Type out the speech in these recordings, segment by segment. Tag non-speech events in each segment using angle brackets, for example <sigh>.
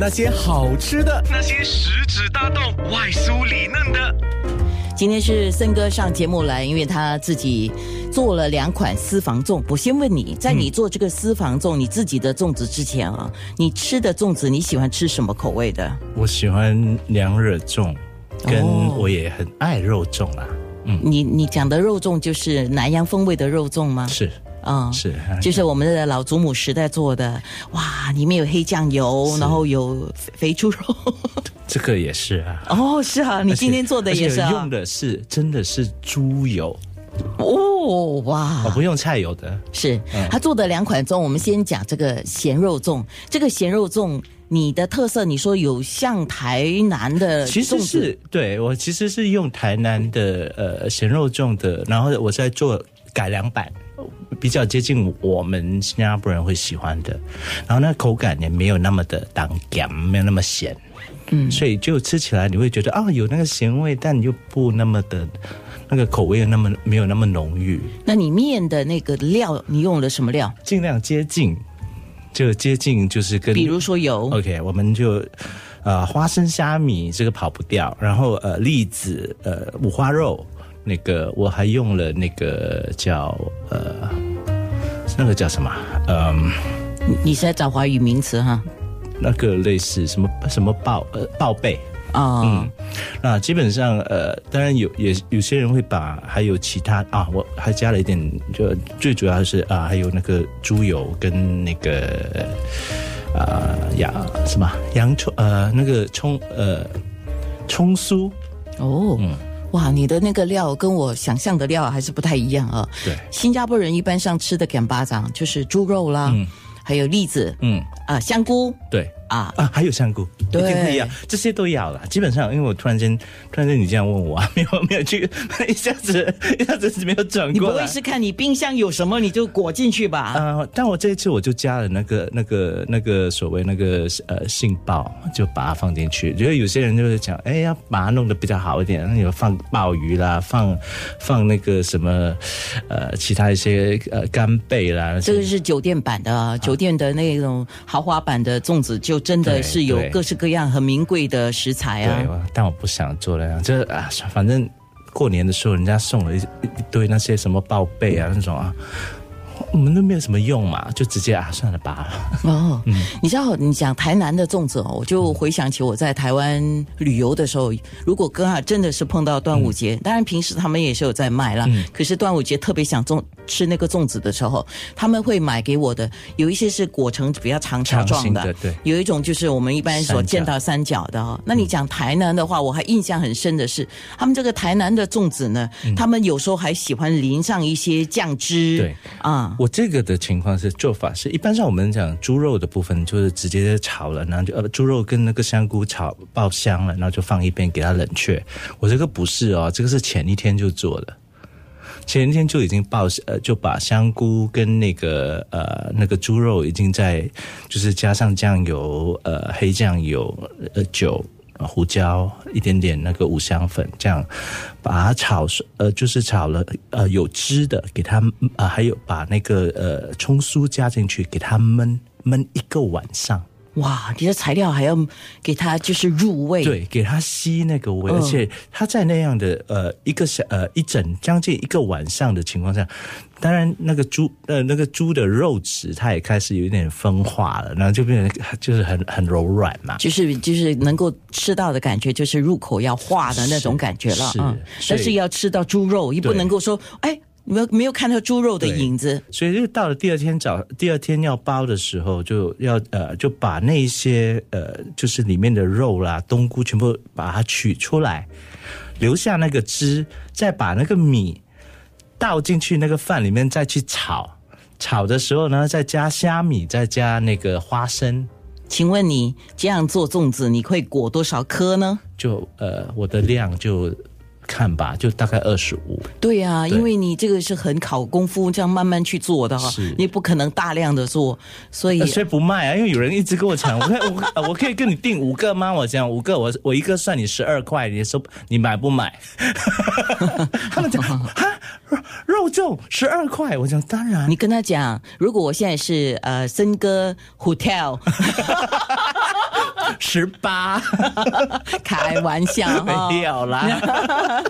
那些好吃的，那些食指大动、外酥里嫩的。今天是森哥上节目来，因为他自己做了两款私房粽。我先问你，在你做这个私房粽，你自己的粽子之前啊，你吃的粽子你喜欢吃什么口味的？我喜欢凉热粽，跟哦我也很爱肉粽啦。你你讲的肉粽就是南洋风味的肉粽吗？是啊、是，<laughs> 就是我们的老祖母时代做的，哇，里面有黑酱油，然后有肥肥猪肉。<laughs> 这个也是啊。哦，是啊，你今天做的也是啊用。的是真的是猪油，哦，哇我，不用菜油的。是嗯他做的两款粽，我们先讲这个咸肉粽。这个咸肉粽，你的特色，你说有像台南的其实是对我其实是用台南的呃咸肉粽的，然后我在做改良版，比较接近我们新加坡人会喜欢的，然后那口感也没有那么的当咸，没有那么咸，嗯，所以就吃起来你会觉得啊有那个咸味，但又不那么的。那个口味又那么没有那么浓郁，那你面的那个料，你用了什么料？尽量接近，就接近就是跟比如说油，OK，我们就呃花生虾米这个跑不掉，然后呃栗子呃五花肉，那个我还用了那个叫呃那个叫什么？嗯、你你是在找华语名词哈？那个类似什么什么报呃报贝。哦，嗯，那基本上呃，当然有也有些人会把还有其他啊，我还加了一点，就最主要是啊，还有那个猪油跟那个啊洋什么洋葱呃那个葱呃葱酥，哦，嗯哇，你的那个料跟我想象的料还是不太一样啊。对，新加坡人一般上吃的干巴掌就是猪肉啦，还有栗子，嗯，啊，香菇对。啊，啊，还有香菇，一对定会要，这些都要了。基本上，因为我突然间，突然间你这样问我，啊，<laughs> 没有没有去，一下子一下子没有转过来。你不会是看你冰箱有什么你就裹进去吧？呃，但我这一次我就加了那个、那个、那个所谓那个呃杏鲍，就把它放进去。觉得有些人就是讲，哎，要把它弄得比较好一点，那有放鲍鱼啦，放放那个什么呃其他一些呃干贝啦，这个是酒店版的、啊，酒店的那种豪华版的粽子，就真的是有各式各样很名贵的食材对，啊。对但我不想做那样，就是啊，反正过年的时候人家送了一一一堆那些什么报备啊那种啊，我们都没有什么用嘛，就直接啊算了吧。哦，<laughs> 嗯。你知道你讲台南的粽子哦，我就回想起我在台湾旅游的时候，如果哥啊真的是碰到端午节，嗯。当然平时他们也是有在卖啦，可是端午节特别想粽吃那个粽子的时候，他们会买给我的，有一些是裹成比较长条状的，的对。有一种就是我们一般所见到三角的哦。那你讲台南的话，我还印象很深的是，他们这个台南的粽子呢，他们有时候还喜欢淋上一些酱汁，对。啊，我这个的情况是做法是，一般上我们讲猪肉的部分就是直接炒了，然后就呃猪肉跟那个香菇炒爆香了，然后就放一边给它冷却。我这个不是哦，这个是前一天就做的。前一天就已经爆呃，就把香菇跟那个呃那个猪肉已经在，就是加上酱油呃黑酱油呃酒胡椒一点点那个五香粉，这样把它炒熟呃就是炒了呃有汁的，给它呃还有把那个呃葱酥加进去，给它焖焖一个晚上。哇，你的材料还要给它就是入味，对，给它吸那个味，嗯。而且它在那样的呃一个小呃一整将近一个晚上的情况下，当然那个猪呃那个猪的肉质它也开始有一点分化了，然后就变成就是很很柔软嘛。就是就是能够吃到的感觉，就是入口要化的那种感觉了是嗯但是要吃到猪肉，也不能够说，哎，没有没有看到猪肉的影子，所以就到了第二天早，第二天要包的时候，就要呃，就把那些呃，就是里面的肉啦、冬菇全部把它取出来，留下那个汁，再把那个米倒进去那个饭里面，再去炒。炒的时候呢，再加虾米，再加那个花生，请问你这样做粽子，你会裹多少颗呢？就呃，我的量就看吧，就大概二十五。对啊，因为你这个是很考功夫，这样慢慢去做的哈是，你不可能大量的做，所以呃所以不卖啊，因为有人一直跟我讲，我可以 <laughs> 我可以跟你订五个吗？我讲五个，我我一个算你十二块，你说你买不买？<laughs> 他们讲 <laughs> 哈肉肉粽十二块，我讲当然你，跟他讲，如果我现在是呃森哥 hotel，<laughs> 十八，<laughs> 开玩笑哈，<laughs> 没有啦。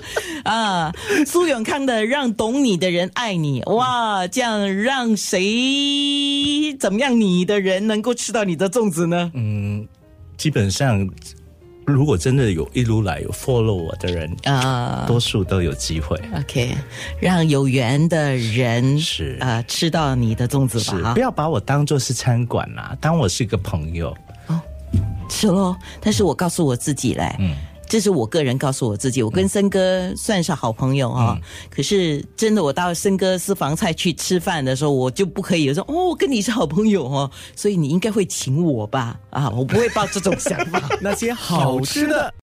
啊，苏永康的《让懂你的人爱你》，哇，这样让谁怎么样你的人能够吃到你的粽子呢？嗯，基本上，如果真的有一路来有 follow 我的人，啊、多数都有机会。o k 让有缘的人是啊、吃到你的粽子是吧，不，要把我当做是餐馆啦、当我是一个朋友。是喽。但是我告诉我自己嘞，嗯这是我个人告诉我自己，我跟森哥算是好朋友啊、嗯可是真的，我到森哥私房菜去吃饭的时候，我就不可以说哦，我跟你是好朋友哦，所以你应该会请我吧？啊，我不会抱这种想法。<laughs> 那些好吃的。